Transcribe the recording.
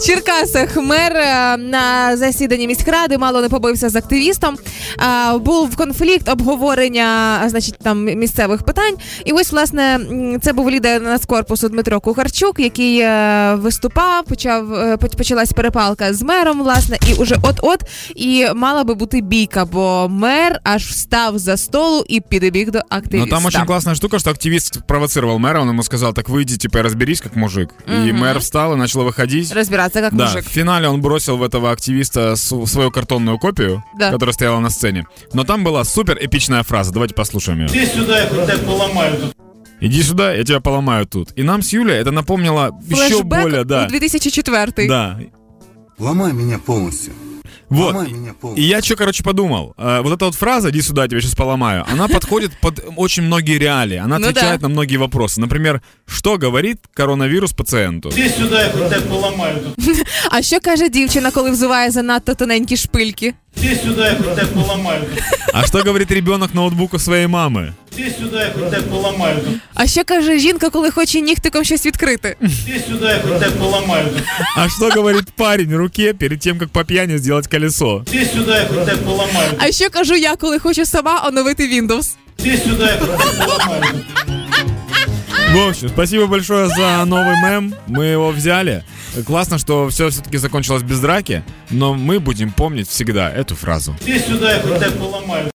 В Черкасах мер е, на засіданні міськради мало не побився з активістом. Е, Був конфлікт обговорення, а, значить, там місцевих питань. І ось, власне, м, це був лідер нацкорпусу Дмитро Кухарчук, який е, виступав, почав е, поч- почалась перепалка з мером, власне, і уже от-от і мала би бути бійка, бо мер аж встав за столу і підбіг до Но активіста. там очень классная штука, что активист провоцировал мэра, он ему сказал, так выйди, типа, и разберись как мужик. И мэр встал и начал выходить. Розбиратися Як Да, мужик. в финале он бросил в этого активиста свою картонную копию, Да. которая стояла на сцене. Но там была супер эпичная фраза. Давайте послушаем ее. Иди сюда, я тебя поломаю тут. Иди сюда, я тебя поломаю тут. И нам с Юлей это напомнило еще Флешбек более, да. у 2004 Да. Ломай меня полностью. Вот. Ломай меня И полностью. я что, короче, подумал. Э, вот эта вот фраза «иди сюда, я тебя сейчас поломаю», она подходит под очень многие реалии. Она Ну отвечает да. на многие вопросы. Например, что говорит коронавирус пациенту? Иди сюда, я тебя поломаю тут. А що каже дівчина, коли взуває занадто тоненькі шпильки? Иди сюда, я тебя поломаю тут. А что говорит ребенок ноутбуку своей мамы? Иди сюда, я тебя поломаю тут. А що каже жінка, коли хоче нігтиком щось відкрити? Иди сюда, я тебя поломаю тут. А что говорит парень руке перед тем, как по пьяни сделать колесо? Иди сюда, я тебя поломаю тут. А що кажу я, коли хочу сама оновити Windows? Иди сюда, я тебя поломаю тут. В общем, спасибо большое за новый мем. Мы его взяли. Классно, что все все-таки закончилось без драки, но мы будем помнить всегда эту фразу. Иди сюда, я тебя поломаю.